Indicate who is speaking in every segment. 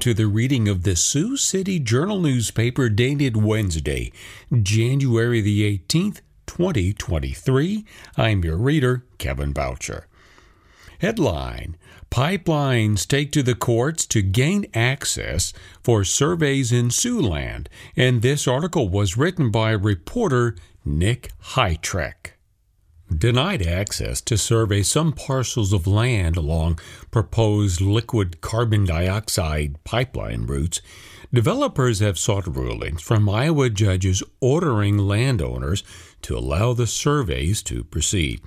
Speaker 1: To the reading of the Sioux City Journal newspaper dated Wednesday, January the 18th, 2023. I'm your reader, Kevin Boucher. Headline Pipelines take to the courts to gain access for surveys in Siouxland, and this article was written by reporter Nick Hytrek denied access to survey some parcels of land along proposed liquid carbon dioxide pipeline routes, developers have sought rulings from Iowa judges ordering landowners to allow the surveys to proceed.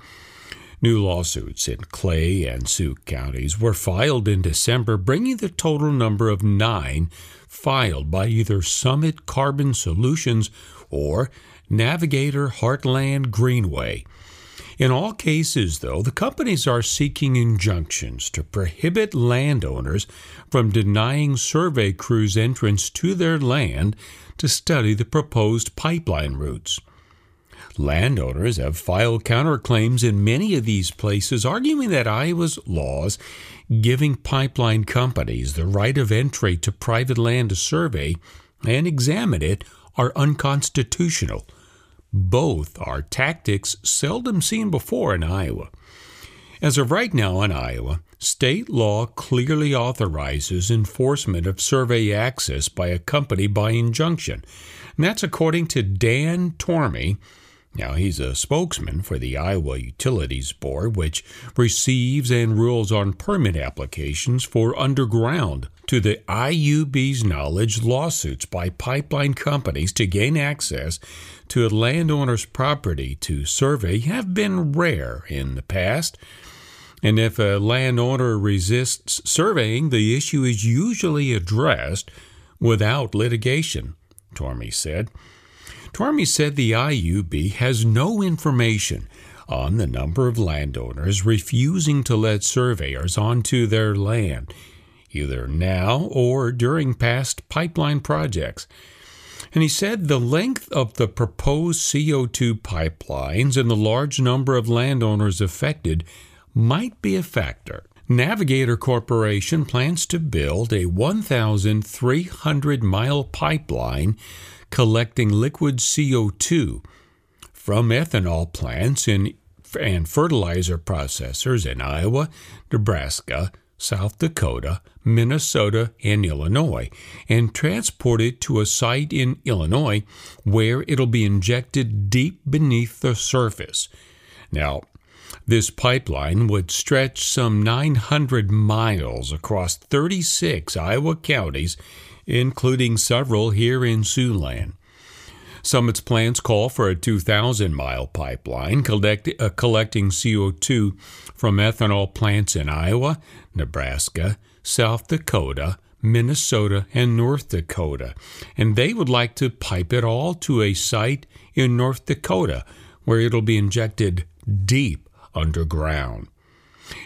Speaker 1: New lawsuits in Clay and Sioux counties were filed in December, bringing the total number of nine filed by either Summit Carbon Solutions or Navigator Heartland Greenway. In all cases, though, the companies are seeking injunctions to prohibit landowners from denying survey crews entrance to their land to study the proposed pipeline routes. Landowners have filed counterclaims in many of these places, arguing that Iowa's laws giving pipeline companies the right of entry to private land to survey and examine it are unconstitutional both are tactics seldom seen before in Iowa. As of right now in Iowa, state law clearly authorizes enforcement of survey access by a company by injunction. And that's according to Dan Tormey, now, he's a spokesman for the Iowa Utilities Board, which receives and rules on permit applications for underground. To the IUB's knowledge, lawsuits by pipeline companies to gain access to a landowner's property to survey have been rare in the past. And if a landowner resists surveying, the issue is usually addressed without litigation, Tormey said. Tormey said the IUB has no information on the number of landowners refusing to let surveyors onto their land, either now or during past pipeline projects. And he said the length of the proposed CO2 pipelines and the large number of landowners affected might be a factor. Navigator Corporation plans to build a 1,300 mile pipeline collecting liquid CO2 from ethanol plants in, and fertilizer processors in Iowa, Nebraska, South Dakota, Minnesota, and Illinois, and transport it to a site in Illinois where it'll be injected deep beneath the surface. Now, this pipeline would stretch some 900 miles across 36 Iowa counties including several here in Siouxland. Summit's plans call for a 2,000 mile pipeline collect, uh, collecting CO2 from ethanol plants in Iowa, Nebraska, South Dakota, Minnesota, and North Dakota. And they would like to pipe it all to a site in North Dakota where it'll be injected deep underground.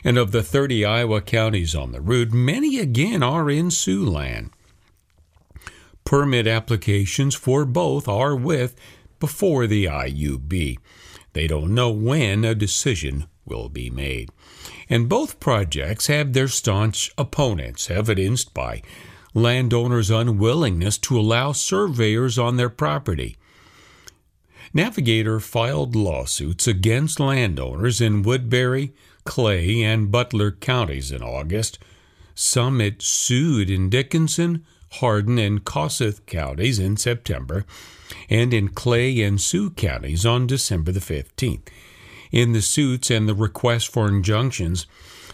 Speaker 1: And of the 30 Iowa counties on the route, many again are in Siouxland permit applications for both are with before the IUB. They don't know when a decision will be made. And both projects have their staunch opponents, evidenced by landowners' unwillingness to allow surveyors on their property. Navigator filed lawsuits against landowners in Woodbury, Clay, and Butler counties in August. Summit sued in Dickinson, Hardin, and Kossuth counties in September, and in Clay and Sioux counties on December the 15th. In the suits and the request for injunctions,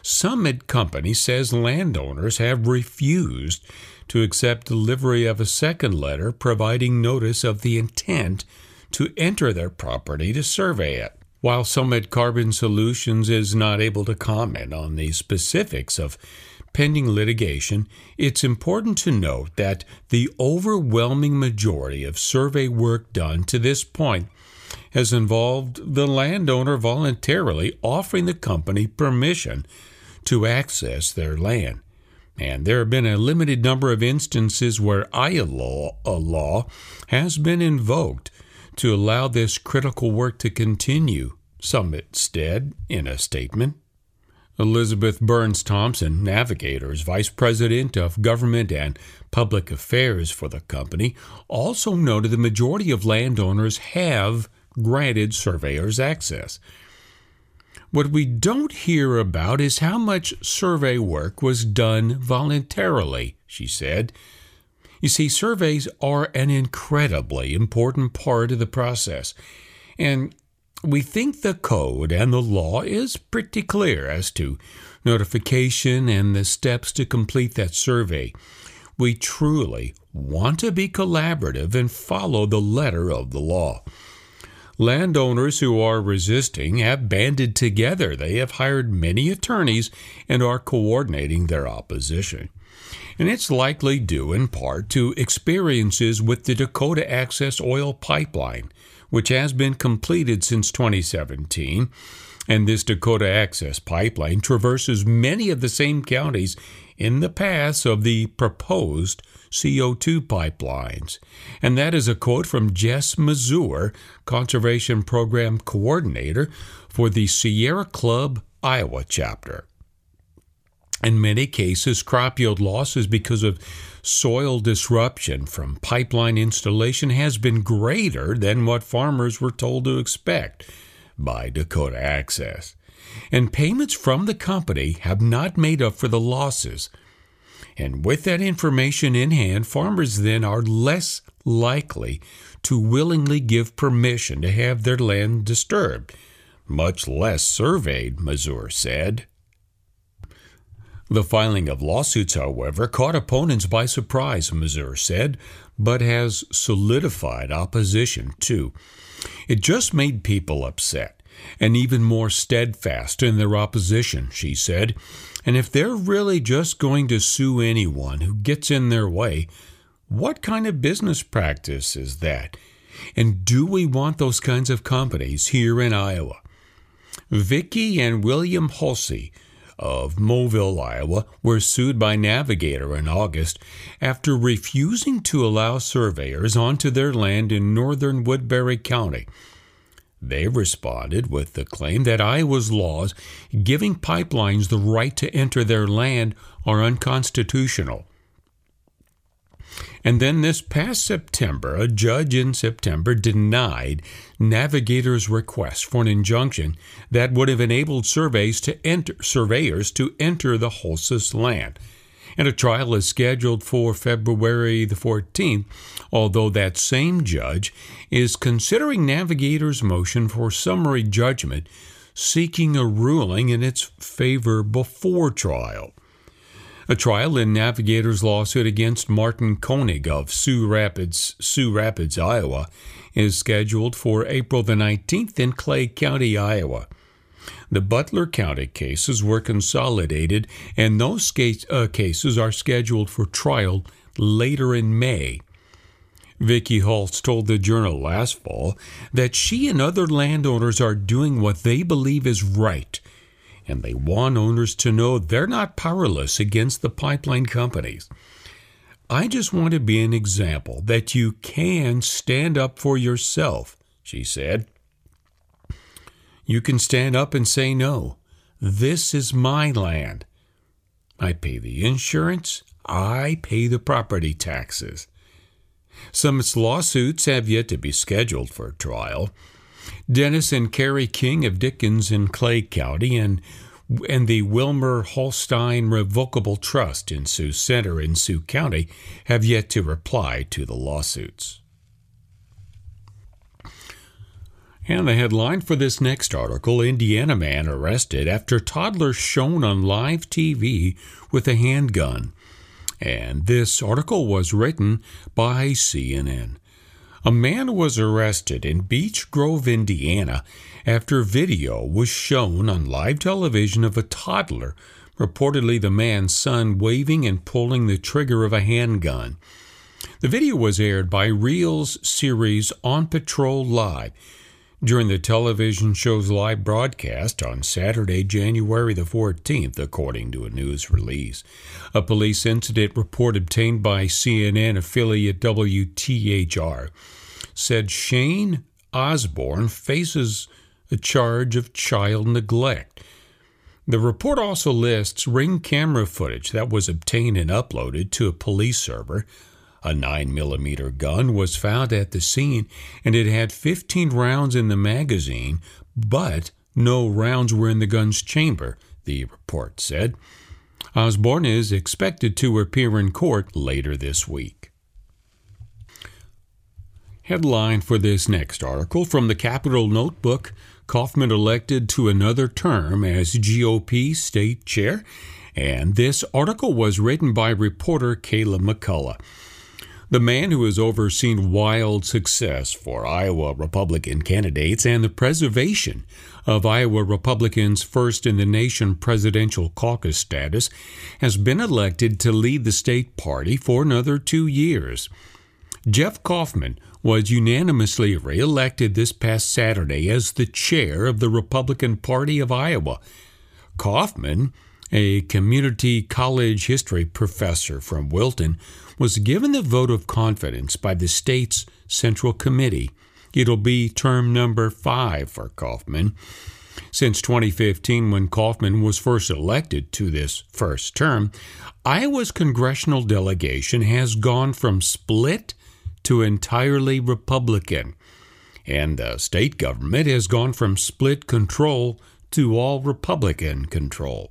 Speaker 1: Summit Company says landowners have refused to accept delivery of a second letter providing notice of the intent to enter their property to survey it. While Summit Carbon Solutions is not able to comment on the specifics of pending litigation, it's important to note that the overwhelming majority of survey work done to this point has involved the landowner voluntarily offering the company permission to access their land. And there have been a limited number of instances where law, law has been invoked to allow this critical work to continue, Summit said in a statement. Elizabeth Burns Thompson, Navigator's Vice President of Government and Public Affairs for the company, also noted the majority of landowners have granted surveyors access. What we don't hear about is how much survey work was done voluntarily, she said. You see, surveys are an incredibly important part of the process, and we think the code and the law is pretty clear as to notification and the steps to complete that survey. We truly want to be collaborative and follow the letter of the law. Landowners who are resisting have banded together. They have hired many attorneys and are coordinating their opposition. And it's likely due in part to experiences with the Dakota Access Oil Pipeline, which has been completed since 2017. And this Dakota Access Pipeline traverses many of the same counties in the paths of the proposed CO2 pipelines. And that is a quote from Jess Mazur, Conservation Program Coordinator for the Sierra Club Iowa chapter. In many cases, crop yield losses because of soil disruption from pipeline installation has been greater than what farmers were told to expect by Dakota Access. And payments from the company have not made up for the losses and with that information in hand, farmers then are less likely to willingly give permission to have their land disturbed, much less surveyed, Mazur said. The filing of lawsuits, however, caught opponents by surprise, Mazur said, but has solidified opposition too. It just made people upset and even more steadfast in their opposition, she said. And if they're really just going to sue anyone who gets in their way, what kind of business practice is that? And do we want those kinds of companies here in Iowa? Vicki and William Hulsey of Moville, Iowa, were sued by Navigator in August after refusing to allow surveyors onto their land in northern Woodbury County they responded with the claim that Iowa's laws giving pipelines the right to enter their land are unconstitutional. And then this past September, a judge in September denied Navigator's request for an injunction that would have enabled surveys to enter, surveyors to enter the Hulsey's land and a trial is scheduled for February the 14th, although that same judge is considering Navigator's motion for summary judgment, seeking a ruling in its favor before trial. A trial in Navigator's lawsuit against Martin Koenig of Sioux Rapids, Sioux Rapids, Iowa, is scheduled for April the 19th in Clay County, Iowa. The Butler County cases were consolidated, and those case, uh, cases are scheduled for trial later in May. Vicki Holtz told the Journal last fall that she and other landowners are doing what they believe is right, and they want owners to know they're not powerless against the pipeline companies. I just want to be an example that you can stand up for yourself, she said. You can stand up and say no. This is my land. I pay the insurance. I pay the property taxes. Some lawsuits have yet to be scheduled for trial. Dennis and Carrie King of Dickens in Clay County and and the Wilmer Holstein Revocable Trust in Sioux Center in Sioux County have yet to reply to the lawsuits. And the headline for this next article Indiana man arrested after toddler shown on live TV with a handgun. And this article was written by CNN. A man was arrested in Beech Grove, Indiana, after video was shown on live television of a toddler, reportedly the man's son, waving and pulling the trigger of a handgun. The video was aired by Reelz series On Patrol Live during the television show's live broadcast on Saturday, January the 14th, according to a news release. A police incident report obtained by CNN affiliate WTHR said Shane Osborne faces a charge of child neglect. The report also lists ring camera footage that was obtained and uploaded to a police server. A 9mm gun was found at the scene and it had 15 rounds in the magazine, but no rounds were in the gun's chamber, the report said. Osborne is expected to appear in court later this week. Headline for this next article from the Capitol Notebook Kaufman elected to another term as GOP state chair. And this article was written by reporter Kayla McCullough. The man who has overseen wild success for Iowa Republican candidates and the preservation of Iowa Republicans' first in the nation presidential caucus status has been elected to lead the state party for another two years. Jeff Kaufman was unanimously reelected this past Saturday as the chair of the Republican Party of Iowa. Kaufman, a community college history professor from Wilton, was given the vote of confidence by the state's Central Committee. It'll be term number five for Kaufman. Since 2015, when Kaufman was first elected to this first term, Iowa's congressional delegation has gone from split to entirely Republican, and the state government has gone from split control to all Republican control.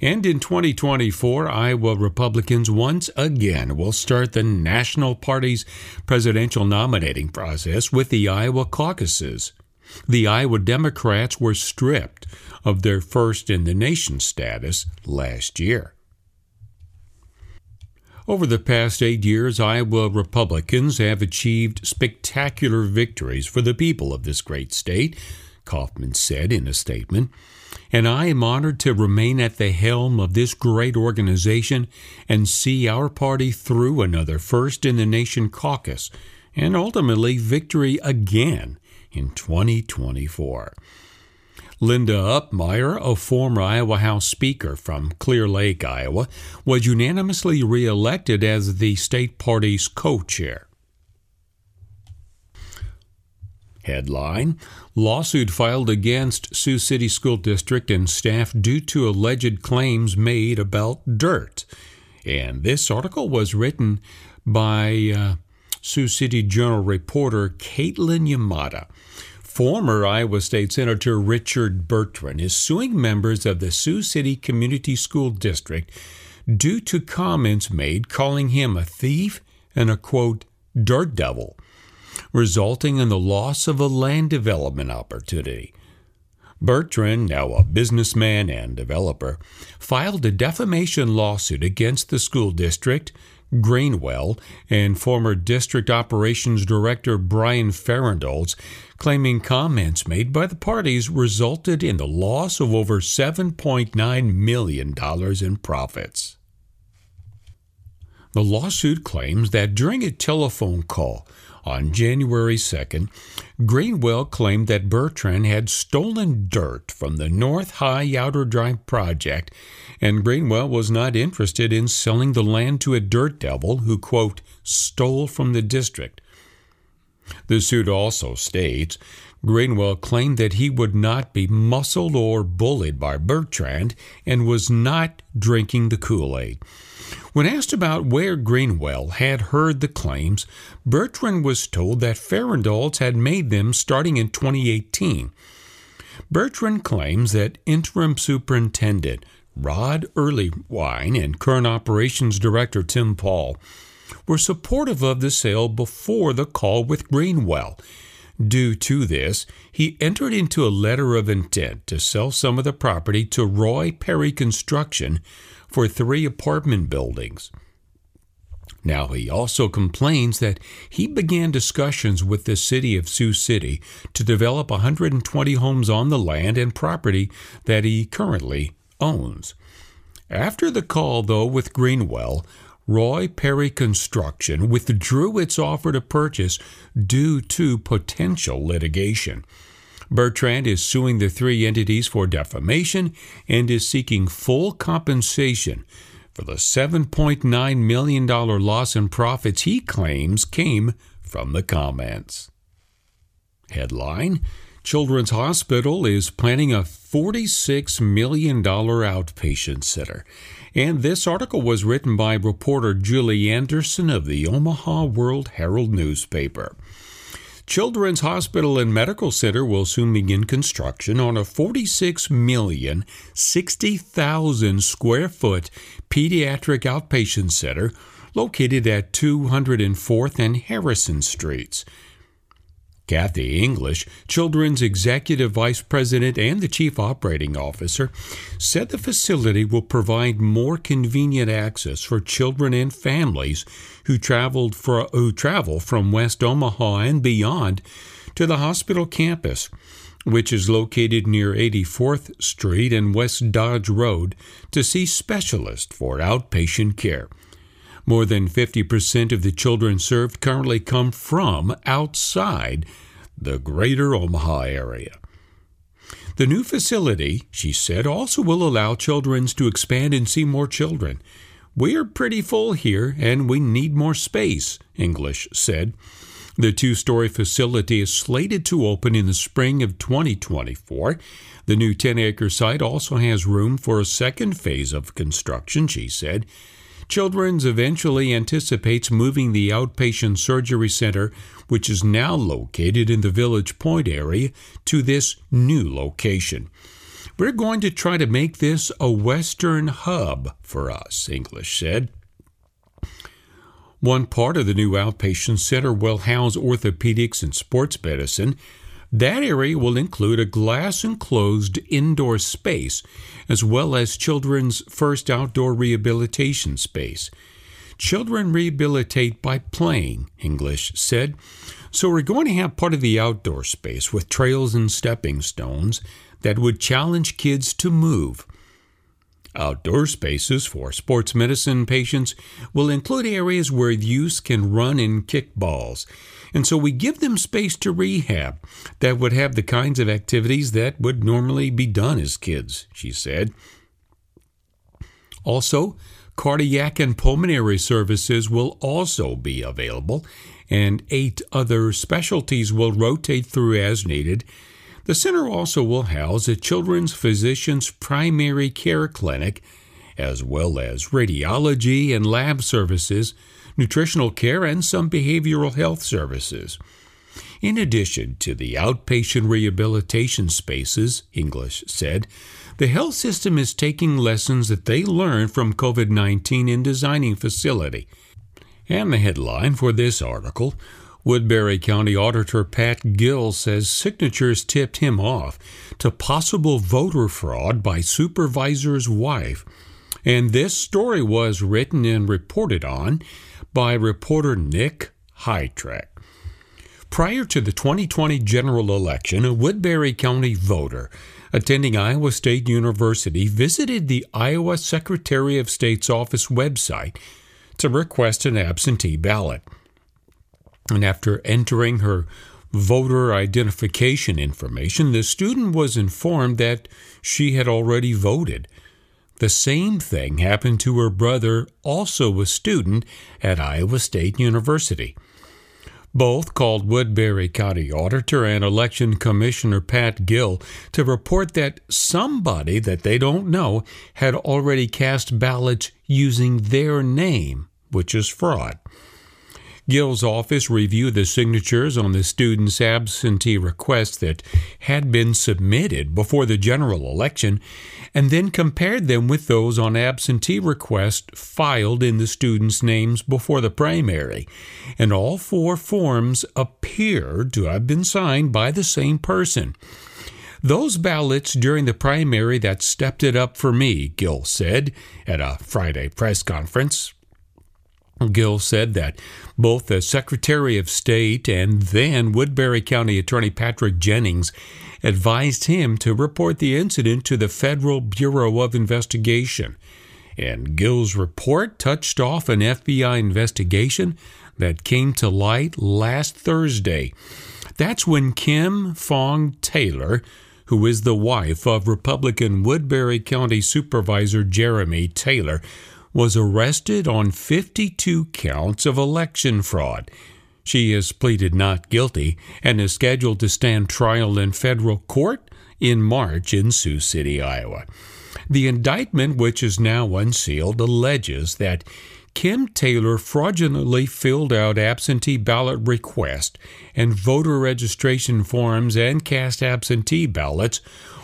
Speaker 1: And in 2024, Iowa Republicans once again will start the National Party's presidential nominating process with the Iowa caucuses. The Iowa Democrats were stripped of their first in the nation status last year. Over the past eight years, Iowa Republicans have achieved spectacular victories for the people of this great state, Kaufman said in a statement. And I am honored to remain at the helm of this great organization and see our party through another first in the nation caucus and ultimately victory again in 2024. Linda Upmeyer, a former Iowa House Speaker from Clear Lake, Iowa, was unanimously reelected as the state party's co chair. Headline Lawsuit filed against Sioux City School District and staff due to alleged claims made about dirt. And this article was written by uh, Sioux City Journal reporter Caitlin Yamada. Former Iowa State Senator Richard Bertrand is suing members of the Sioux City Community School District due to comments made calling him a thief and a quote, dirt devil, resulting in the loss of a land development opportunity. Bertrand, now a businessman and developer, filed a defamation lawsuit against the school district Greenwell and former District Operations Director Brian Farandolz, claiming comments made by the parties resulted in the loss of over $7.9 million in profits. The lawsuit claims that during a telephone call on January 2nd, Greenwell claimed that Bertrand had stolen dirt from the North High Outer Drive project, and Greenwell was not interested in selling the land to a dirt devil who, quote, stole from the district. The suit also states Greenwell claimed that he would not be muscled or bullied by Bertrand and was not drinking the Kool Aid. When asked about where Greenwell had heard the claims, Bertrand was told that Farandolz had made them starting in 2018. Bertrand claims that interim superintendent Rod Earlywine and current operations director Tim Paul were supportive of the sale before the call with Greenwell. Due to this, he entered into a letter of intent to sell some of the property to Roy Perry Construction for three apartment buildings. Now, he also complains that he began discussions with the city of Sioux City to develop 120 homes on the land and property that he currently owns. After the call, though, with Greenwell, Roy Perry Construction withdrew its offer to purchase due to potential litigation. Bertrand is suing the three entities for defamation and is seeking full compensation for the $7.9 million loss in profits he claims came from the comments. Headline Children's Hospital is planning a $46 million outpatient center. And this article was written by reporter Julie Anderson of the Omaha World Herald newspaper. Children's Hospital and Medical Center will soon begin construction on a 46 million 60,000 square foot pediatric outpatient center located at 204th and Harrison Streets. Kathy English, Children's Executive Vice President and the Chief Operating Officer, said the facility will provide more convenient access for children and families who traveled for, who travel from West Omaha and beyond to the hospital campus, which is located near 84th Street and West Dodge Road, to see specialists for outpatient care. More than 50% of the children served currently come from outside the greater Omaha area. The new facility, she said, also will allow children to expand and see more children. We're pretty full here and we need more space, English said. The two story facility is slated to open in the spring of 2024. The new 10 acre site also has room for a second phase of construction, she said. Children's eventually anticipates moving the outpatient surgery center, which is now located in the Village Point area, to this new location. We're going to try to make this a Western hub for us, English said. One part of the new outpatient center will house orthopedics and sports medicine. That area will include a glass enclosed indoor space, as well as children's first outdoor rehabilitation space. Children rehabilitate by playing, English said. So we're going to have part of the outdoor space with trails and stepping stones that would challenge kids to move. Outdoor spaces for sports medicine patients will include areas where youth can run and kick balls. And so we give them space to rehab that would have the kinds of activities that would normally be done as kids, she said. Also, cardiac and pulmonary services will also be available, and eight other specialties will rotate through as needed the center also will house a children's physician's primary care clinic, as well as radiology and lab services, nutritional care, and some behavioral health services. In addition to the outpatient rehabilitation spaces, English said, the health system is taking lessons that they learned from COVID 19 in designing facility. And the headline for this article Woodbury County Auditor Pat Gill says signatures tipped him off to possible voter fraud by supervisor's wife. And this story was written and reported on by reporter Nick Hytrek. Prior to the 2020 general election, a Woodbury County voter attending Iowa State University visited the Iowa Secretary of State's office website to request an absentee ballot. And after entering her voter identification information, the student was informed that she had already voted. The same thing happened to her brother, also a student at Iowa State University. Both called Woodbury County Auditor and Election Commissioner Pat Gill to report that somebody that they don't know had already cast ballots using their name, which is fraud. Gill's office reviewed the signatures on the students' absentee requests that had been submitted before the general election and then compared them with those on absentee requests filed in the students' names before the primary. And all four forms appeared to have been signed by the same person. Those ballots during the primary that stepped it up for me, Gill said at a Friday press conference. Gill said that both the Secretary of State and then Woodbury County Attorney Patrick Jennings advised him to report the incident to the Federal Bureau of Investigation. And Gill's report touched off an FBI investigation that came to light last Thursday. That's when Kim Phuong Taylor, who is the wife of Republican Woodbury County Supervisor Jeremy Taylor, was arrested on 52 counts of election fraud. She has pleaded not guilty and is scheduled to stand trial in federal court in March in Sioux City, Iowa. The indictment, which is now unsealed, alleges that Kim Taylor fraudulently filled out absentee ballot requests and voter registration forms and cast absentee ballots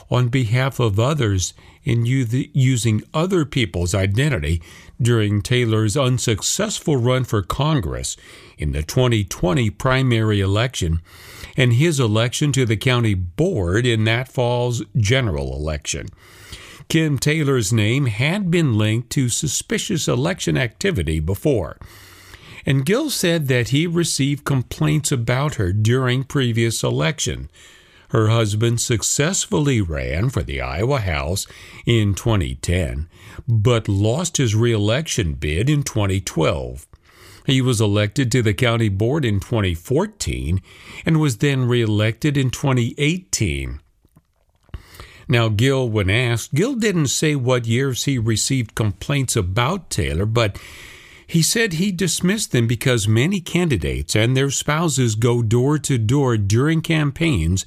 Speaker 1: on behalf of others in using other people's identity during Taylor's unsuccessful run for Congress in the 2020 primary election and his election to the county board in that fall's general election. Kim Taylor's name had been linked to suspicious election activity before. And Gill said that he received complaints about her during previous election. Her husband successfully ran for the Iowa House in 2010, but lost his reelection bid in 2012. He was elected to the county board in 2014 and was then reelected in 2018. Now, Gill, when asked, Gill didn't say what years he received complaints about Taylor, but he said he dismissed them because many candidates and their spouses go door to door during campaigns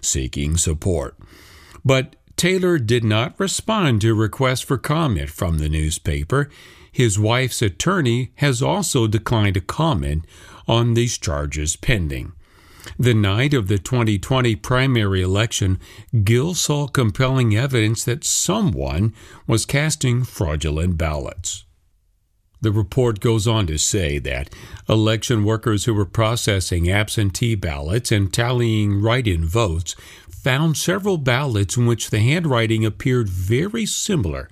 Speaker 1: seeking support. But Taylor did not respond to requests for comment from the newspaper. His wife's attorney has also declined to comment on these charges pending. The night of the 2020 primary election, Gill saw compelling evidence that someone was casting fraudulent ballots. The report goes on to say that election workers who were processing absentee ballots and tallying write in votes found several ballots in which the handwriting appeared very similar.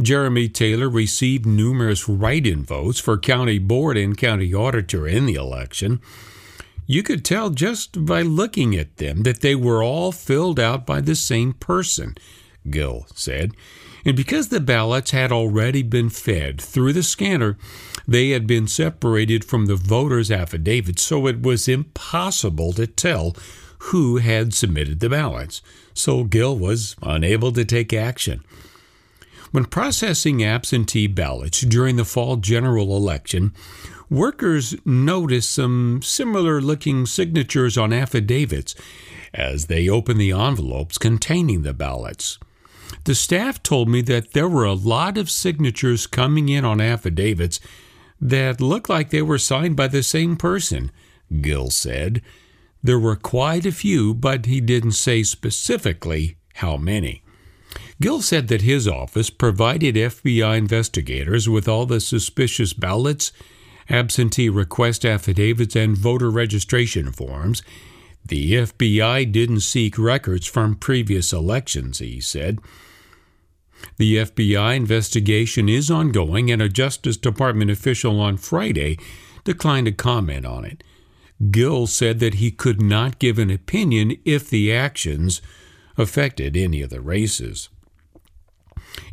Speaker 1: Jeremy Taylor received numerous write in votes for county board and county auditor in the election. You could tell just by looking at them that they were all filled out by the same person, Gill said. And because the ballots had already been fed through the scanner, they had been separated from the voters' affidavits, so it was impossible to tell who had submitted the ballots. So Gill was unable to take action. When processing absentee ballots during the fall general election, workers noticed some similar looking signatures on affidavits as they opened the envelopes containing the ballots. The staff told me that there were a lot of signatures coming in on affidavits that looked like they were signed by the same person, Gill said. There were quite a few, but he didn't say specifically how many. Gill said that his office provided FBI investigators with all the suspicious ballots absentee request affidavits, and voter registration forms. The FBI didn't seek records from previous elections, he said. The FBI investigation is ongoing, and a Justice Department official on Friday declined to comment on it. Gill said that he could not give an opinion if the actions affected any of the races.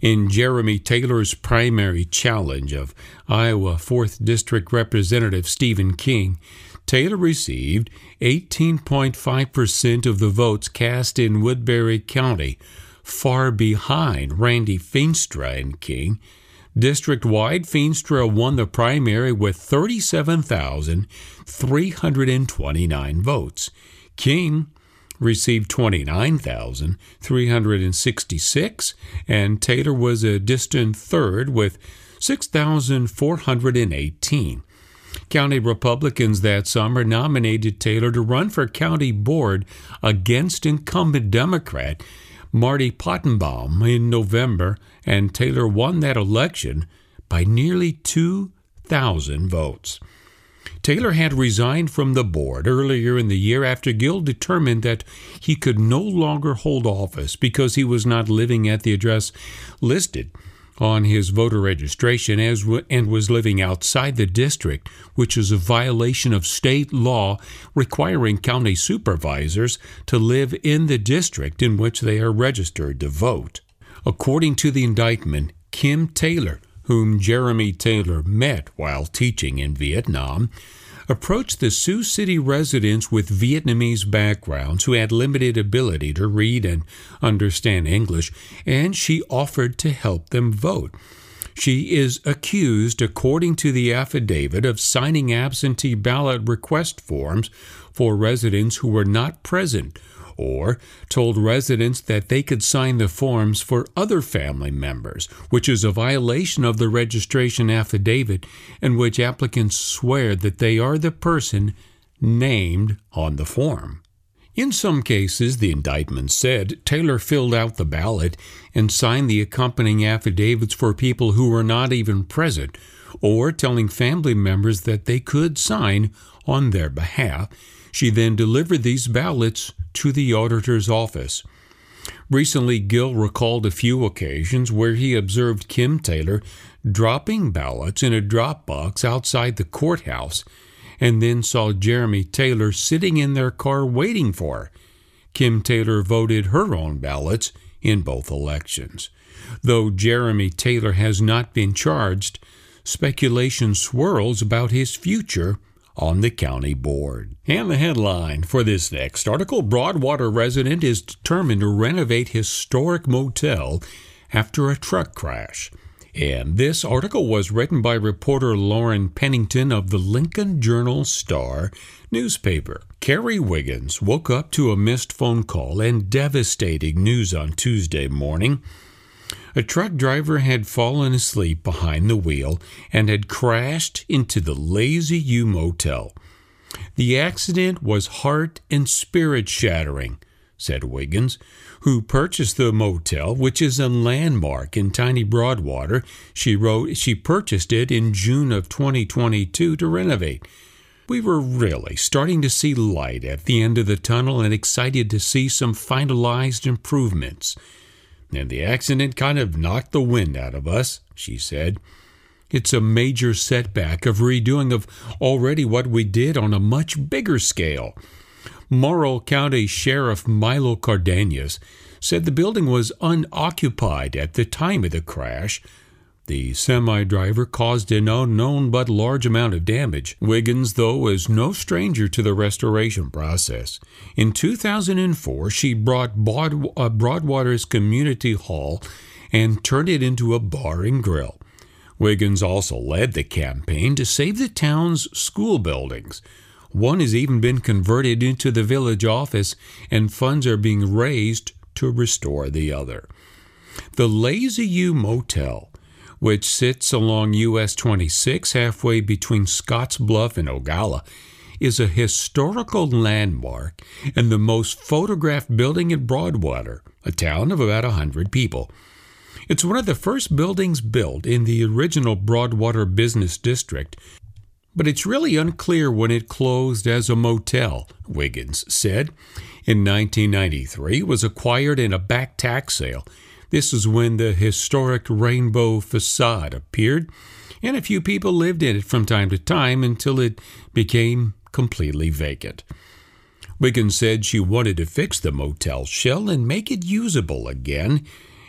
Speaker 1: In Jeremy Taylor's primary challenge of Iowa 4th District Representative Stephen King, Taylor received 18.5% of the votes cast in Woodbury County, far behind Randy Feenstra and King. District wide, Feenstra won the primary with 37,329 votes. King received 29,366, and Taylor was a distant third with 6,418. County Republicans that summer nominated Taylor to run for county board against incumbent Democrat Marty Pottenbaum in November, and Taylor won that election by nearly 2,000 votes. Taylor had resigned from the board earlier in the year after Gill determined that he could no longer hold office because he was not living at the address listed on his voter registration as w- and was living outside the district, which is a violation of state law requiring county supervisors to live in the district in which they are registered to vote. According to the indictment, Kim Taylor whom Jeremy Taylor met while teaching in Vietnam, approached the Sioux City residents with Vietnamese backgrounds who had limited ability to read and understand English, and she offered to help them vote. She is accused, according to the affidavit, of signing absentee ballot request forms for residents who were not present or told residents that they could sign the forms for other family members, which is a violation of the registration affidavit in which applicants swear that they are the person named on the form. In some cases, the indictment said, Taylor filled out the ballot and signed the accompanying affidavits for people who were not even present, or telling family members that they could sign on their behalf. She then delivered these ballots to the auditor's office. Recently, Gill recalled a few occasions where he observed Kim Taylor dropping ballots in a drop box outside the courthouse and then saw Jeremy Taylor sitting in their car waiting for her. Kim Taylor voted her own ballots in both elections. Though Jeremy Taylor has not been charged, speculation swirls about his future on the county board. And the headline for this next article Broadwater resident is determined to renovate historic motel after a truck crash. And this article was written by reporter Lauren Pennington of the Lincoln Journal Star newspaper. Carrie Wiggins woke up to a missed phone call and devastating news on Tuesday morning. A truck driver had fallen asleep behind the wheel and had crashed into the Lazy U Motel. The accident was heart and spirit shattering, said Wiggins, who purchased the motel, which is a landmark in tiny Broadwater. She wrote she purchased it in June of 2022 to renovate. We were really starting to see light at the end of the tunnel and excited to see some finalized improvements and the accident kind of knocked the wind out of us, she said. It's a major setback of redoing of already what we did on a much bigger scale. Morrill County Sheriff Milo Cardenas said the building was unoccupied at the time of the crash, the semi driver caused an unknown but large amount of damage. Wiggins, though, is no stranger to the restoration process. In 2004, she brought uh, Broadwater's Community Hall and turned it into a bar and grill. Wiggins also led the campaign to save the town's school buildings. One has even been converted into the village office, and funds are being raised to restore the other. The Lazy U Motel which sits along US 26 halfway between Scottsbluff and Ogalla, is a historical landmark and the most photographed building in Broadwater, a town of about a 100 people. It's one of the first buildings built in the original Broadwater Business District, but it's really unclear when it closed as a motel, Wiggins said. In 1993, it was acquired in a back tax sale this is when the historic rainbow facade appeared, and a few people lived in it from time to time until it became completely vacant. Wiggins said she wanted to fix the motel shell and make it usable again,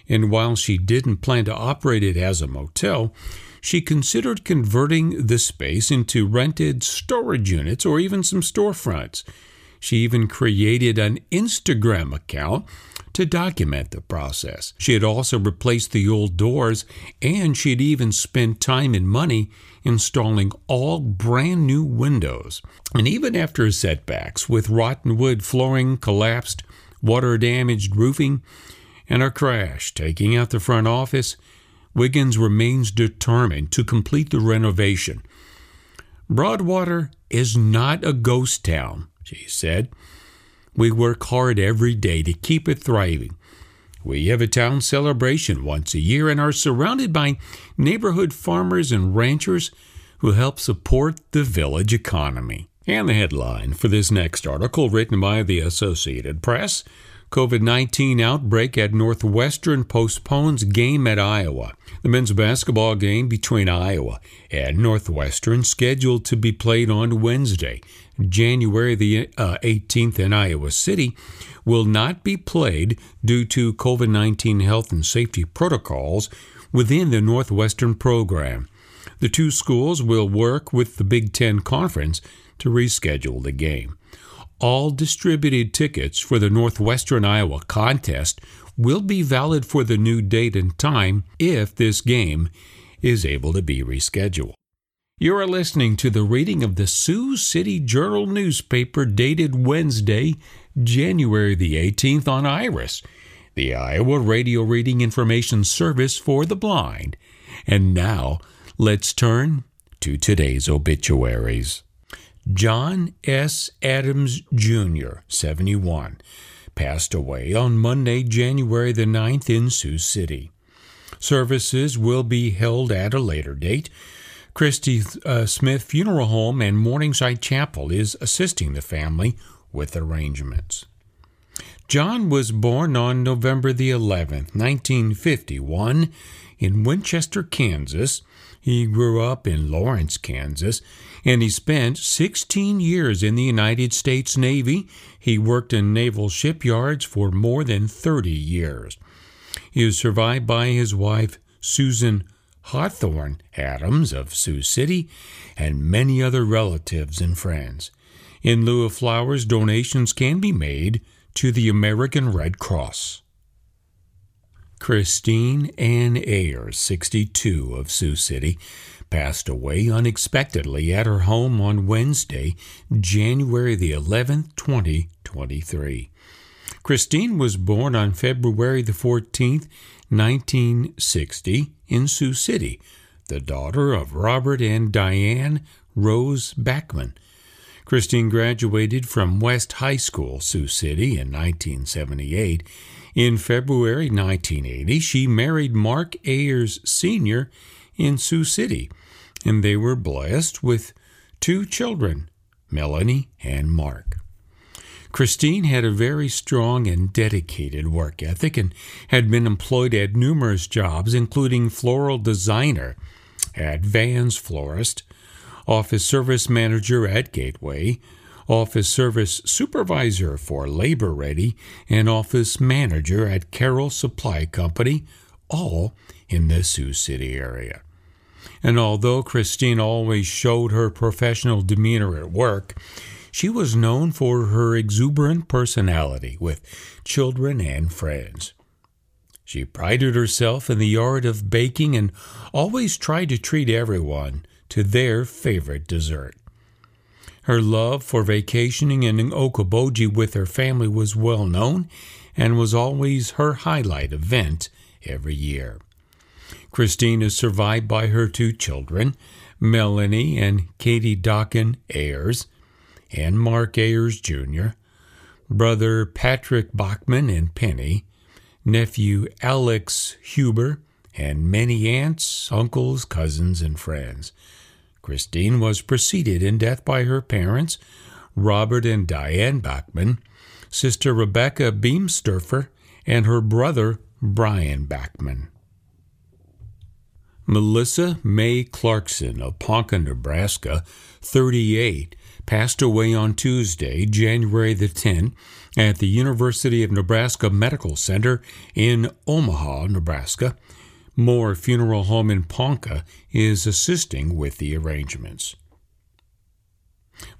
Speaker 1: and while she didn't plan to operate it as a motel, she considered converting the space into rented storage units or even some storefronts. She even created an Instagram account to document the process. She had also replaced the old doors and she had even spent time and money installing all brand new windows. And even after setbacks with rotten wood flooring, collapsed, water damaged roofing, and a crash taking out the front office, Wiggins remains determined to complete the renovation. Broadwater is not a ghost town, she said. We work hard every day to keep it thriving. We have a town celebration once a year and are surrounded by neighborhood farmers and ranchers who help support the village economy. And the headline for this next article, written by the Associated Press COVID 19 outbreak at Northwestern postpones game at Iowa. The men's basketball game between Iowa and Northwestern, scheduled to be played on Wednesday, January the uh, 18th in Iowa City, will not be played due to COVID 19 health and safety protocols within the Northwestern program. The two schools will work with the Big Ten Conference to reschedule the game. All distributed tickets for the Northwestern Iowa contest will be valid for the new date and time if this game is able to be rescheduled. You are listening to the reading of the Sioux City Journal newspaper dated Wednesday, January the 18th on IRIS, the Iowa Radio Reading Information Service for the Blind. And now, let's turn to today's obituaries. John S. Adams Jr., 71, passed away on Monday, January the 9th in Sioux City. Services will be held at a later date Christy uh, Smith Funeral Home and Morningside Chapel is assisting the family with arrangements. John was born on November the 11th, 1951, in Winchester, Kansas. He grew up in Lawrence, Kansas, and he spent 16 years in the United States Navy. He worked in naval shipyards for more than 30 years. He was survived by his wife, Susan Hawthorne Adams of Sioux City, and many other relatives and friends. In lieu of flowers, donations can be made to the American Red Cross. Christine Ann Ayers, 62, of Sioux City, passed away unexpectedly at her home on Wednesday, January the 11th, 2023. Christine was born on February the 14th, 1960, in Sioux City, the daughter of Robert and Diane Rose Bachman. Christine graduated from West High School, Sioux City, in 1978. In February 1980, she married Mark Ayers Sr. in Sioux City, and they were blessed with two children, Melanie and Mark. Christine had a very strong and dedicated work ethic and had been employed at numerous jobs, including floral designer at Vans Florist, office service manager at Gateway, office service supervisor for Labor Ready, and office manager at Carroll Supply Company, all in the Sioux City area. And although Christine always showed her professional demeanor at work, she was known for her exuberant personality with children and friends. She prided herself in the art of baking and always tried to treat everyone to their favorite dessert. Her love for vacationing in Okoboji with her family was well known and was always her highlight event every year. Christine is survived by her two children, Melanie and Katie Docken Ayers, and Mark Ayers Jr., brother Patrick Bachman and Penny, nephew Alex Huber, and many aunts, uncles, cousins, and friends. Christine was preceded in death by her parents, Robert and Diane Bachman, sister Rebecca Beamsturfer, and her brother Brian Bachman. Melissa May Clarkson of Ponca, Nebraska, 38, passed away on Tuesday, January the 10th, at the University of Nebraska Medical Center in Omaha, Nebraska. Moore Funeral Home in Ponca is assisting with the arrangements.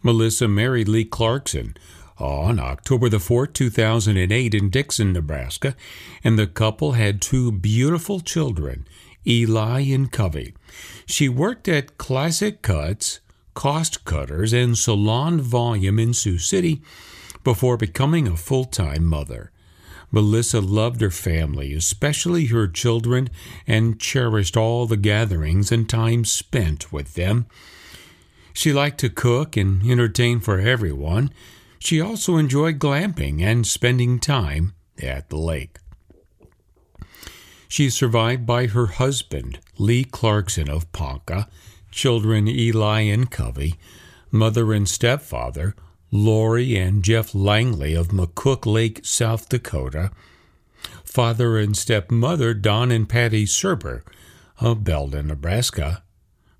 Speaker 1: Melissa married Lee Clarkson on October the 4th, 2008 in Dixon, Nebraska, and the couple had two beautiful children, Eli and Covey. She worked at Classic Cuts cost cutters and salon volume in Sioux City before becoming a full time mother. Melissa loved her family, especially her children, and cherished all the gatherings and time spent with them. She liked to cook and entertain for everyone. She also enjoyed glamping and spending time at the lake. She is survived by her husband, Lee Clarkson of Ponca, children Eli and Covey, mother and stepfather, Lori and Jeff Langley of McCook Lake, South Dakota, father and stepmother Don and Patty Serber of Belden, Nebraska,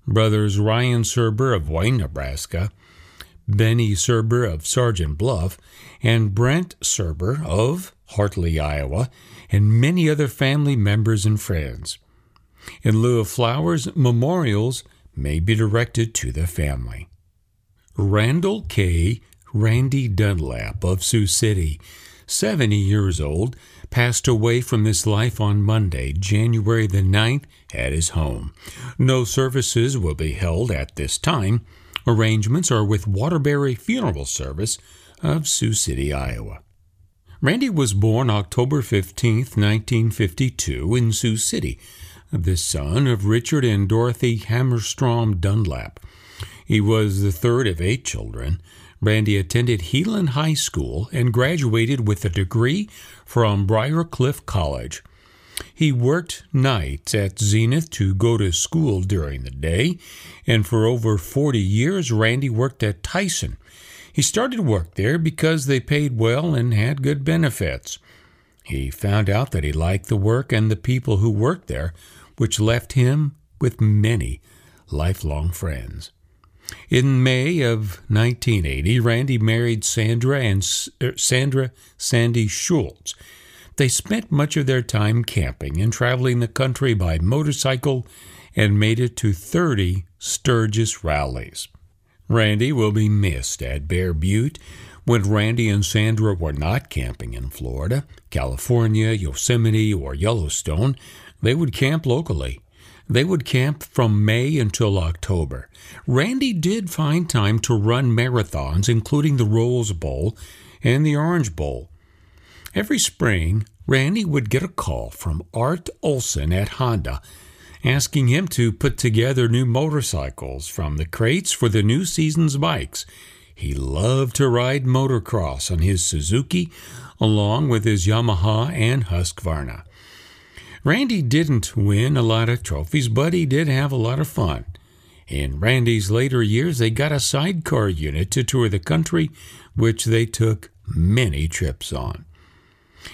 Speaker 1: brothers Ryan Serber of Wayne, Nebraska, Benny Serber of Sergeant Bluff, and Brent Serber of Hartley, Iowa, and many other family members and friends. In lieu of flowers, memorials may be directed to the family. Randall K. Randy Dunlap of Sioux City, 70 years old, passed away from this life on Monday, January the 9th, at his home. No services will be held at this time. Arrangements are with Waterbury Funeral Service of Sioux City, Iowa. Randy was born October 15, 1952, in Sioux City, the son of Richard and Dorothy Hammerstrom Dunlap. He was the third of eight children. Randy attended Heelan High School and graduated with a degree from Briarcliff College. He worked nights at Zenith to go to school during the day, and for over 40 years, Randy worked at Tyson. He started work there because they paid well and had good benefits. He found out that he liked the work and the people who worked there, which left him with many lifelong friends. In May of 1980, Randy married Sandra and er, Sandra Sandy Schultz. They spent much of their time camping and traveling the country by motorcycle and made it to 30 Sturgis rallies. Randy will be missed at Bear Butte. When Randy and Sandra were not camping in Florida, California, Yosemite, or Yellowstone, they would camp locally. They would camp from May until October. Randy did find time to run marathons, including the Rose Bowl and the Orange Bowl. Every spring, Randy would get a call from Art Olson at Honda asking him to put together new motorcycles from the crates for the new season's bikes. He loved to ride motocross on his Suzuki along with his Yamaha and Husqvarna. Randy didn't win a lot of trophies, but he did have a lot of fun. In Randy's later years, they got a sidecar unit to tour the country, which they took many trips on.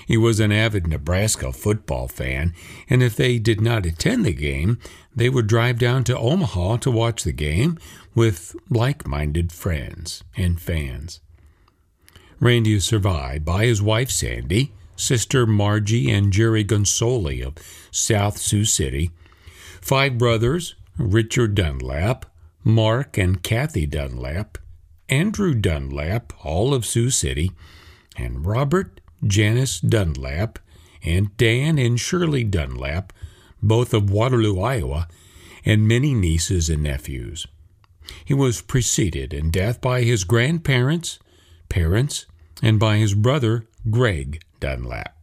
Speaker 1: He was an avid Nebraska football fan, and if they did not attend the game, they would drive down to Omaha to watch the game with like minded friends and fans. Randy is survived by his wife Sandy, sister Margie and Jerry Gonsoli of South Sioux City, five brothers Richard Dunlap, Mark and Kathy Dunlap, Andrew Dunlap, all of Sioux City, and Robert, Janice Dunlap, and Dan and Shirley Dunlap, both of Waterloo, Iowa, and many nieces and nephews. He was preceded in death by his grandparents, parents, and by his brother, Greg Dunlap.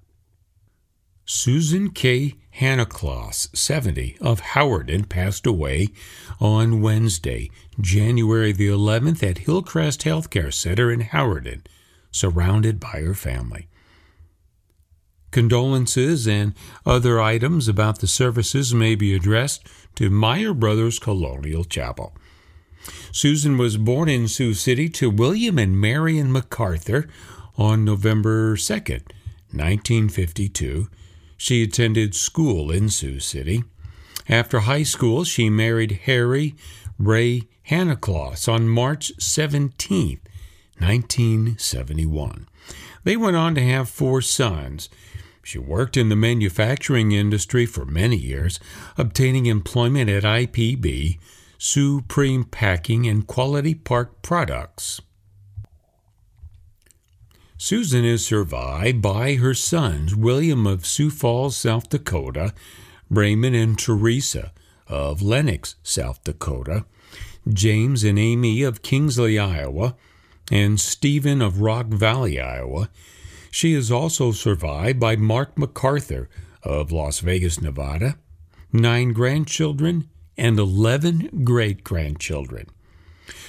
Speaker 1: Susan K. Hannacloss, 70, of Hawarden, passed away on Wednesday, January the 11th at Hillcrest Healthcare Center in Hawarden, surrounded by her family. Condolences and other items about the services may be addressed to Meyer Brothers Colonial Chapel. Susan was born in Sioux City to William and Marion MacArthur on November 2nd, 1952. She attended school in Sioux City. After high school, she married Harry Ray Hannacloss on March 17, 1971. They went on to have four sons. She worked in the manufacturing industry for many years, obtaining employment at IPB, Supreme Packing, and Quality Park Products. Susan is survived by her sons, William of Sioux Falls, South Dakota, Raymond and Teresa of Lenox, South Dakota, James and Amy of Kingsley, Iowa, and Stephen of Rock Valley, Iowa. She is also survived by Mark MacArthur of Las Vegas, Nevada, nine grandchildren, and 11 great grandchildren.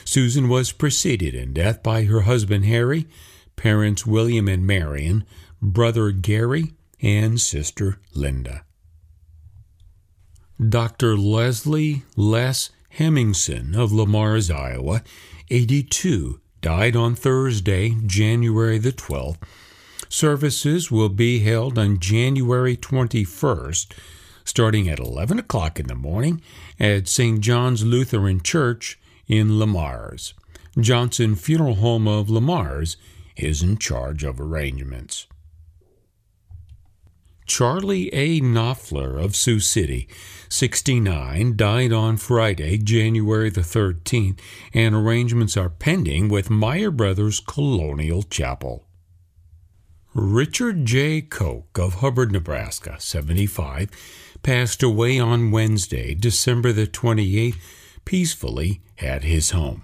Speaker 1: Susan was preceded in death by her husband Harry parents William and Marion, brother Gary, and sister Linda. Dr. Leslie Les Hemmingson of Le Mars, Iowa, 82, died on Thursday, January the 12th. Services will be held on January 21st, starting at 11 o'clock in the morning at St. John's Lutheran Church in Le Mars. Johnson Funeral Home of Le Mars is in charge of arrangements. Charlie A. Knopfler of Sioux City, 69, died on Friday, January the 13th, and arrangements are pending with Meyer Brothers Colonial Chapel. Richard J. Koch of Hubbard, Nebraska, 75, passed away on Wednesday, December the 28th, peacefully at his home.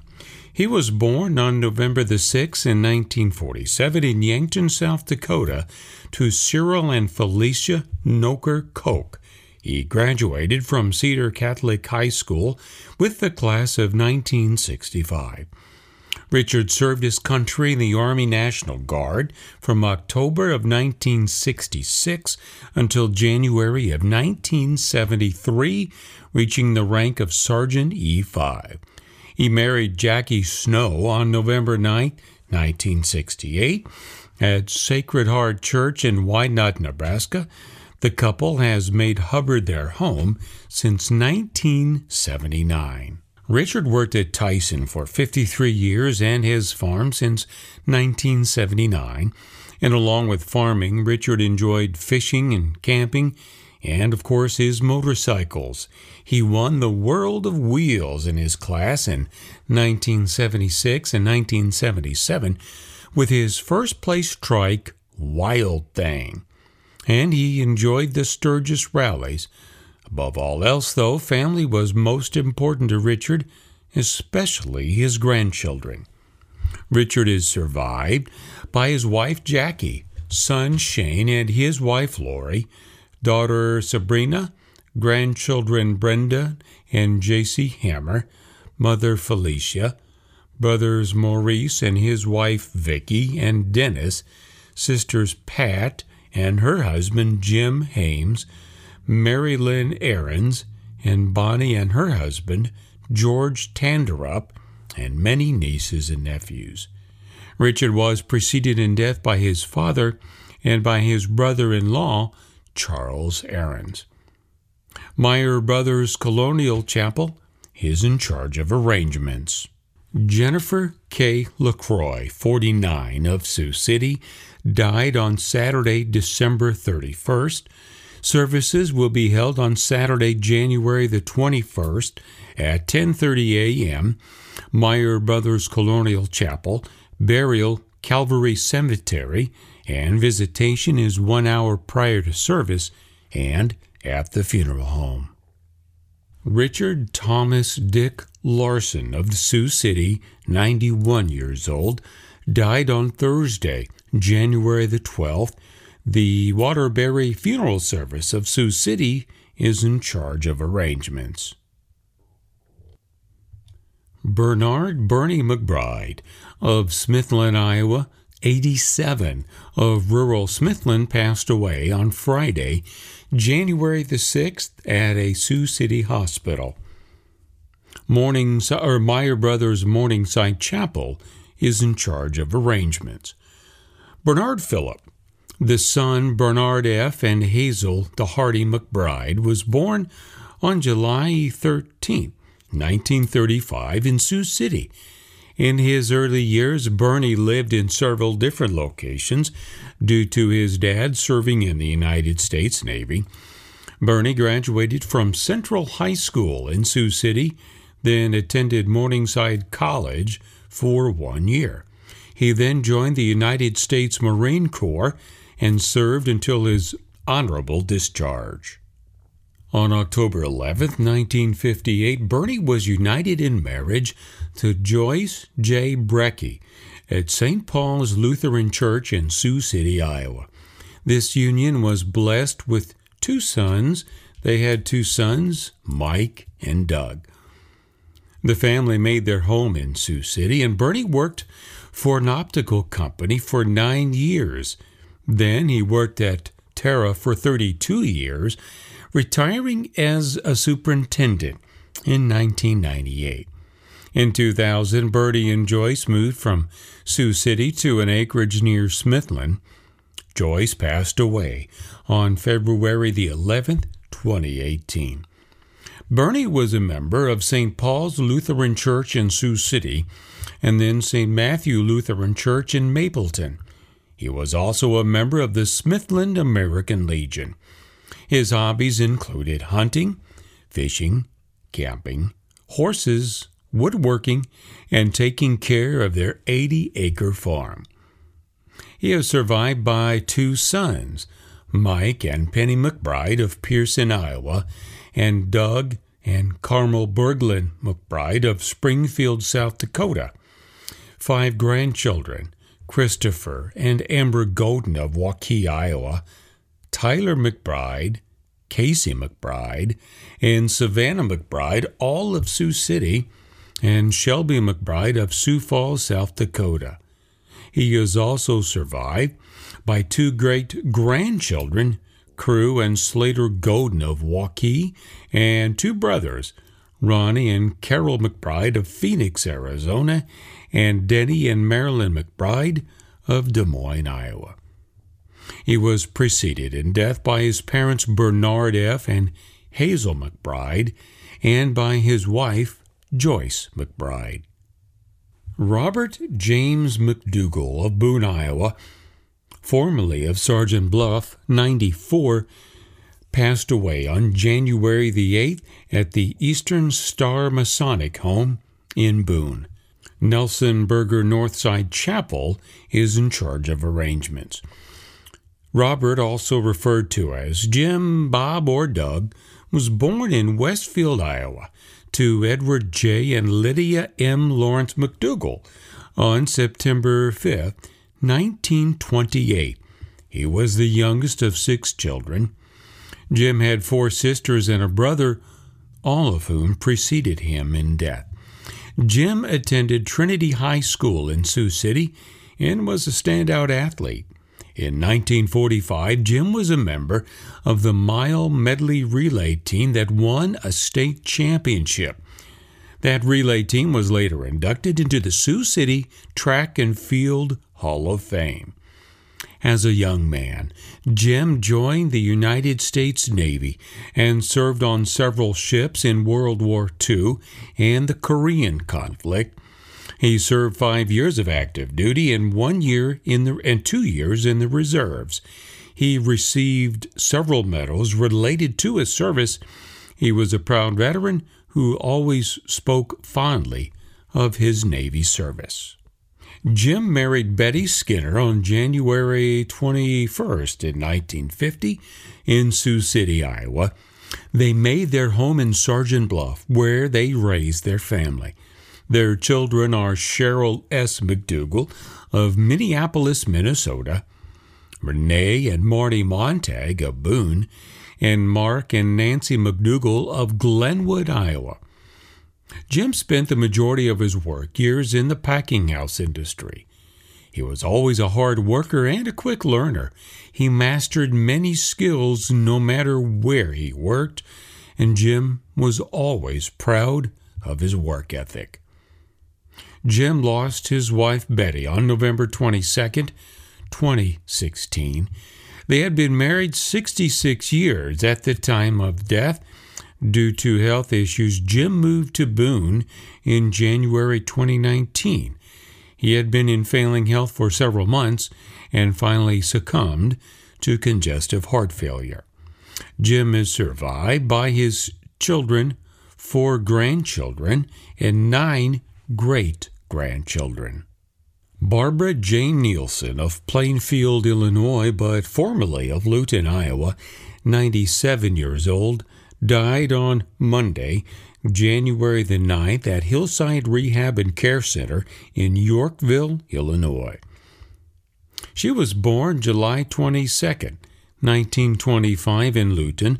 Speaker 1: He was born on November the 6th in 1947 in Yankton, South Dakota, to Cyril and Felicia Noker Koch. He graduated from Cedar Catholic High School with the class of 1965. Richard served his country in the Army National Guard from October of 1966 until January of 1973, reaching the rank of Sergeant E5. He married Jackie Snow on November 9, 1968, at Sacred Heart Church in Wyandotte, Nebraska. The couple has made Hubbard their home since 1979. Richard worked at Tyson for 53 years and his farm since 1979. And along with farming, Richard enjoyed fishing and camping and, of course, his motorcycles. He won the World of Wheels in his class in 1976 and 1977 with his first place trike, Wild Thing. And he enjoyed the Sturgis rallies Above all else, though, family was most important to Richard, especially his grandchildren. Richard is survived by his wife Jackie, son Shane, and his wife Lori, daughter Sabrina, grandchildren Brenda and J.C. Hammer, mother Felicia, brothers Maurice and his wife Vicky and Dennis, sisters Pat and her husband Jim Hames, Mary Lynn Ahrens, and Bonnie and her husband, George Tanderup, and many nieces and nephews. Richard was preceded in death by his father and by his brother in law, Charles Ahrens. Meyer Brothers Colonial Chapel is in charge of arrangements. Jennifer K. LaCroix, 49, of Sioux City, died on Saturday, December 31st Services will be held on Saturday, January the 21st at 10:30 a.m. Meyer Brothers Colonial Chapel, burial Calvary Cemetery, and visitation is 1 hour prior to service and at the funeral home. Richard Thomas Dick Larson of Sioux City, 91 years old, died on Thursday, January the 12th the Waterbury Funeral Service of Sioux City is in charge of arrangements. Bernard Bernie McBride of Smithland, Iowa, 87 of rural Smithland passed away on Friday, January the 6th at a Sioux City hospital. Mornings, or Meyer Brothers Morningside Chapel is in charge of arrangements. Bernard Phillip the son, Bernard F. and Hazel the Hardy McBride, was born on July 13, 1935, in Sioux City. In his early years, Bernie lived in several different locations due to his dad serving in the United States Navy. Bernie graduated from Central High School in Sioux City, then attended Morningside College for one year. He then joined the United States Marine Corps and served until his honorable discharge. On October 11, 1958, Bernie was united in marriage to Joyce J. Brecky at St. Paul's Lutheran Church in Sioux City, Iowa. This union was blessed with two sons. They had two sons, Mike and Doug. The family made their home in Sioux City, and Bernie worked for an optical company for nine years then he worked at Terra for 32 years, retiring as a superintendent in 1998. In 2000, Bertie and Joyce moved from Sioux City to an acreage near Smithland. Joyce passed away on February the 11th, 2018. Bernie was a member of St. Paul's Lutheran Church in Sioux City and then St. Matthew Lutheran Church in Mapleton. He was also a member of the Smithland American Legion. His hobbies included hunting, fishing, camping, horses, woodworking, and taking care of their 80 acre farm. He is survived by two sons, Mike and Penny McBride of Pierson, Iowa, and Doug and Carmel Berglund McBride of Springfield, South Dakota. Five grandchildren, Christopher and Amber Golden of Waukee, Iowa, Tyler McBride, Casey McBride, and Savannah McBride, all of Sioux City, and Shelby McBride of Sioux Falls, South Dakota. He is also survived by two great grandchildren, Crew and Slater Golden of Waukee, and two brothers, Ronnie and Carol McBride of Phoenix, Arizona, and Denny and Marilyn McBride of Des Moines, Iowa. He was preceded in death by his parents Bernard F. and Hazel McBride, and by his wife Joyce McBride. Robert James McDougall of Boone, Iowa, formerly of Sergeant Bluff, 94, passed away on January the 8th at the Eastern Star Masonic Home in Boone. Nelson Berger Northside Chapel is in charge of arrangements. Robert, also referred to as Jim, Bob, or Doug, was born in Westfield, Iowa, to Edward J. and Lydia M. Lawrence McDougall on September 5, 1928. He was the youngest of six children. Jim had four sisters and a brother, all of whom preceded him in death. Jim attended Trinity High School in Sioux City and was a standout athlete. In 1945, Jim was a member of the mile medley relay team that won a state championship. That relay team was later inducted into the Sioux City Track and Field Hall of Fame. As a young man, Jim joined the United States Navy and served on several ships in World War II and the Korean conflict he served five years of active duty and one year in the and two years in the reserves. He received several medals related to his service. He was a proud veteran who always spoke fondly of his Navy service. Jim married Betty Skinner on January 21st in 1950 in Sioux City, Iowa. They made their home in Sergeant Bluff, where they raised their family. Their children are Cheryl S. McDougall of Minneapolis, Minnesota, Renee and Marty Montag of Boone, and Mark and Nancy McDougall of Glenwood, Iowa. Jim spent the majority of his work years in the packing house industry. He was always a hard worker and a quick learner. He mastered many skills no matter where he worked, and Jim was always proud of his work ethic. Jim lost his wife Betty on November 22, 2016. They had been married 66 years at the time of death. Due to health issues, Jim moved to Boone in January 2019. He had been in failing health for several months and finally succumbed to congestive heart failure. Jim is survived by his children, four grandchildren, and nine great grandchildren. Barbara Jane Nielsen of Plainfield, Illinois, but formerly of Luton, Iowa, 97 years old, died on Monday, January the 9th at Hillside Rehab and Care Center in Yorkville, Illinois. She was born July 22, 1925 in Luton,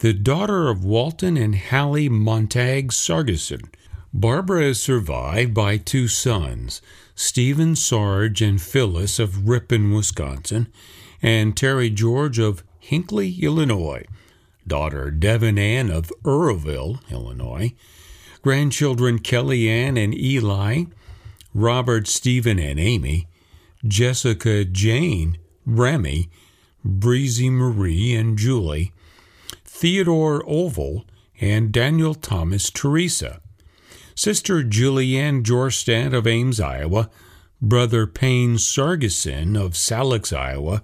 Speaker 1: the daughter of Walton and Hallie Montag Sargison, Barbara is survived by two sons, Stephen Sarge and Phyllis of Ripon, Wisconsin, and Terry George of Hinckley, Illinois, daughter Devon Ann of Earlville, Illinois, grandchildren Kelly Ann and Eli, Robert Stephen and Amy, Jessica Jane, Remy, Breezy Marie and Julie, Theodore Oval, and Daniel Thomas Teresa. Sister Julianne Jorstad of Ames, Iowa, Brother Payne Sargison of Salix, Iowa.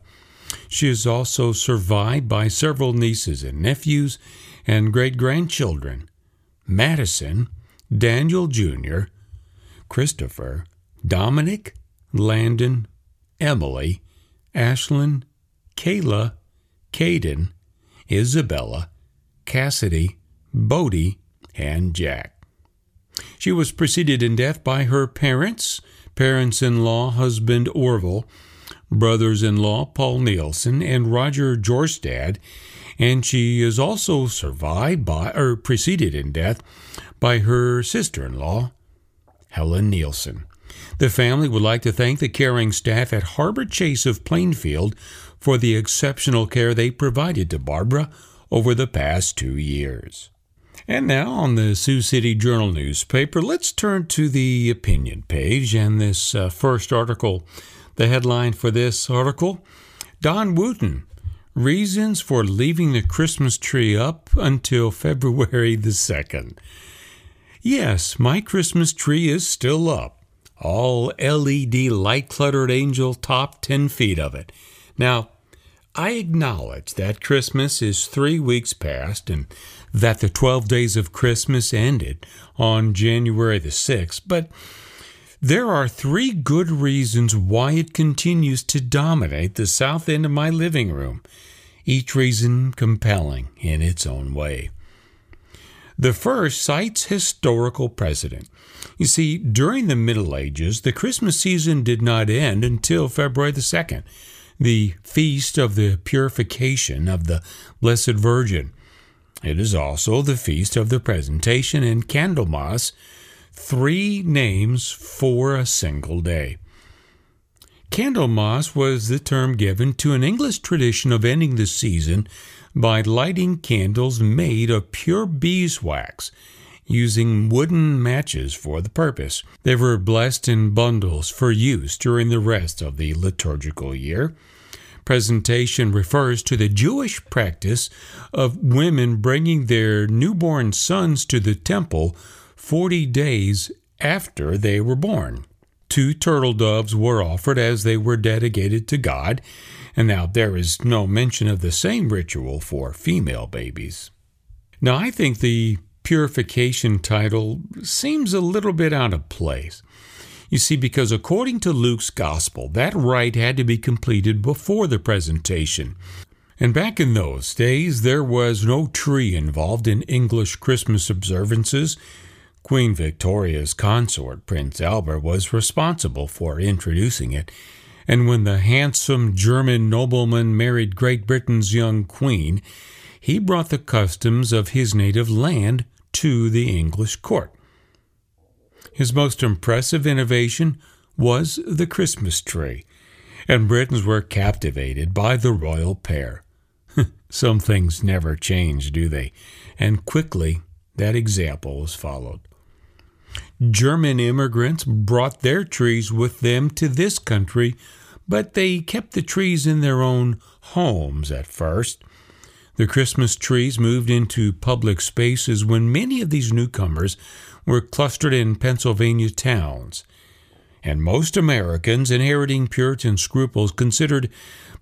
Speaker 1: She is also survived by several nieces and nephews and great grandchildren Madison, Daniel Jr., Christopher, Dominic, Landon, Emily, Ashlyn, Kayla, Caden, Isabella, Cassidy, Bodie, and Jack. She was preceded in death by her parents, parents in law, husband Orville, brothers in law Paul Nielsen and Roger Jorstad, and she is also survived by, or preceded in death, by her sister in law, Helen Nielsen. The family would like to thank the caring staff at Harbor Chase of Plainfield for the exceptional care they provided to Barbara over the past two years. And now on the Sioux City Journal newspaper, let's turn to the opinion page and this uh, first article. The headline for this article Don Wooten, reasons for leaving the Christmas tree up until February the 2nd. Yes, my Christmas tree is still up. All LED light cluttered angel top 10 feet of it. Now, I acknowledge that Christmas is three weeks past and that the 12 days of Christmas ended on January the 6th, but there are three good reasons why it continues to dominate the south end of my living room, each reason compelling in its own way. The first cites historical precedent. You see, during the Middle Ages, the Christmas season did not end until February the 2nd, the feast of the purification of the Blessed Virgin. It is also the feast of the presentation in Candlemas, three names for a single day. Candlemas was the term given to an English tradition of ending the season by lighting candles made of pure beeswax, using wooden matches for the purpose. They were blessed in bundles for use during the rest of the liturgical year. Presentation refers to the Jewish practice of women bringing their newborn sons to the temple 40 days after they were born. Two turtle doves were offered as they were dedicated to God, and now there is no mention of the same ritual for female babies. Now, I think the purification title seems a little bit out of place. You see, because according to Luke's gospel, that rite had to be completed before the presentation. And back in those days, there was no tree involved in English Christmas observances. Queen Victoria's consort, Prince Albert, was responsible for introducing it, and when the handsome German nobleman married Great Britain's young queen, he brought the customs of his native land to the English court. His most impressive innovation was the Christmas tree, and Britons were captivated by the royal pair. Some things never change, do they? And quickly that example was followed. German immigrants brought their trees with them to this country, but they kept the trees in their own homes at first. The Christmas trees moved into public spaces when many of these newcomers were clustered in Pennsylvania towns. And most Americans inheriting Puritan scruples considered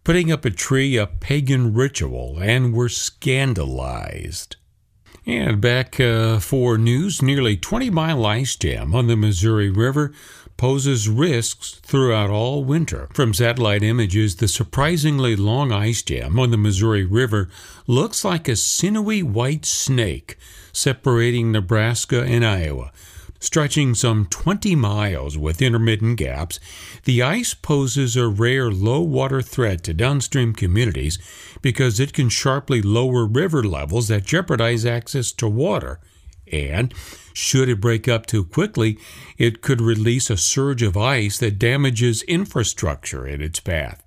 Speaker 1: putting up a tree a pagan ritual and were scandalized. And back uh, for news, nearly 20 mile ice jam on the Missouri River poses risks throughout all winter. From satellite images, the surprisingly long ice jam on the Missouri River looks like a sinewy white snake separating Nebraska and Iowa. Stretching some 20 miles with intermittent gaps, the ice poses a rare low water threat to downstream communities because it can sharply lower river levels that jeopardize access to water. And, should it break up too quickly, it could release a surge of ice that damages infrastructure in its path.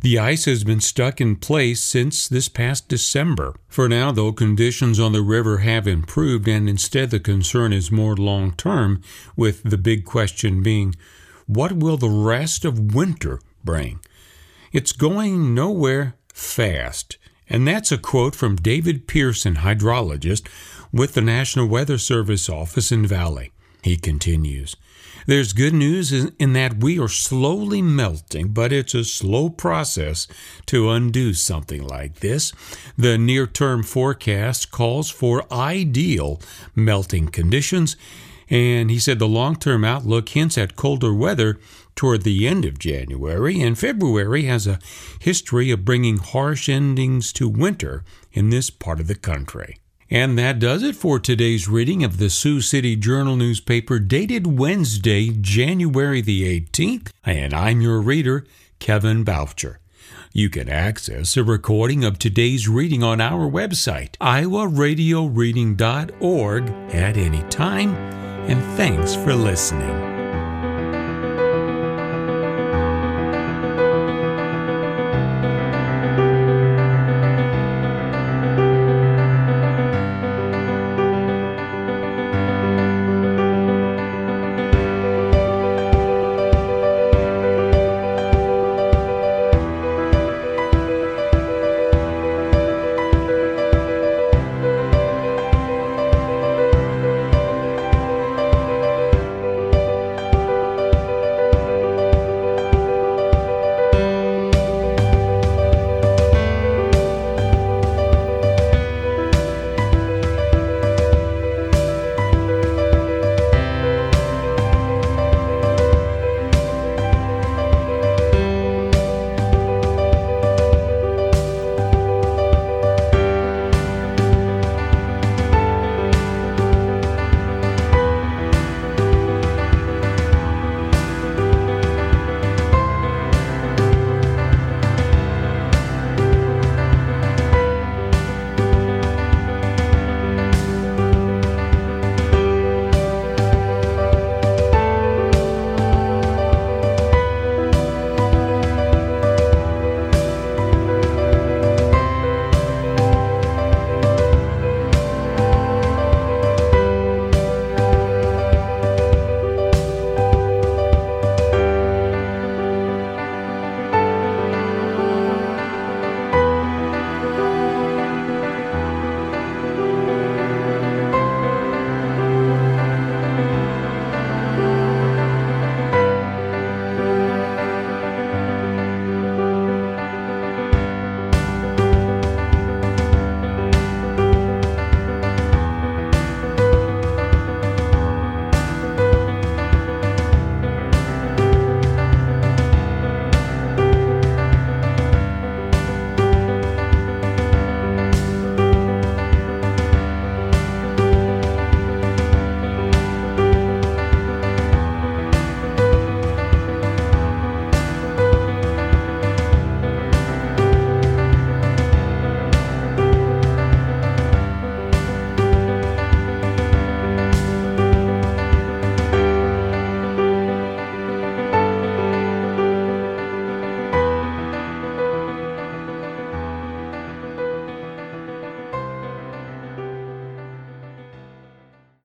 Speaker 1: The ice has been stuck in place since this past December. For now, though, conditions on the river have improved, and instead the concern is more long term, with the big question being what will the rest of winter bring? It's going nowhere fast. And that's a quote from David Pearson, hydrologist with the National Weather Service office in Valley. He continues there's good news in that we are slowly melting, but it's a slow process to undo something like this. The near term forecast calls for ideal melting conditions, And he said the long term outlook hints at colder weather toward the end of January, and February has a history of bringing harsh endings to winter in this part of the country. And that does it for today's reading of the Sioux City Journal newspaper dated Wednesday, January the 18th. And I'm your reader, Kevin Boucher. You can access a recording of today's reading on our website, iowaradioreading.org, at any time. And thanks for listening.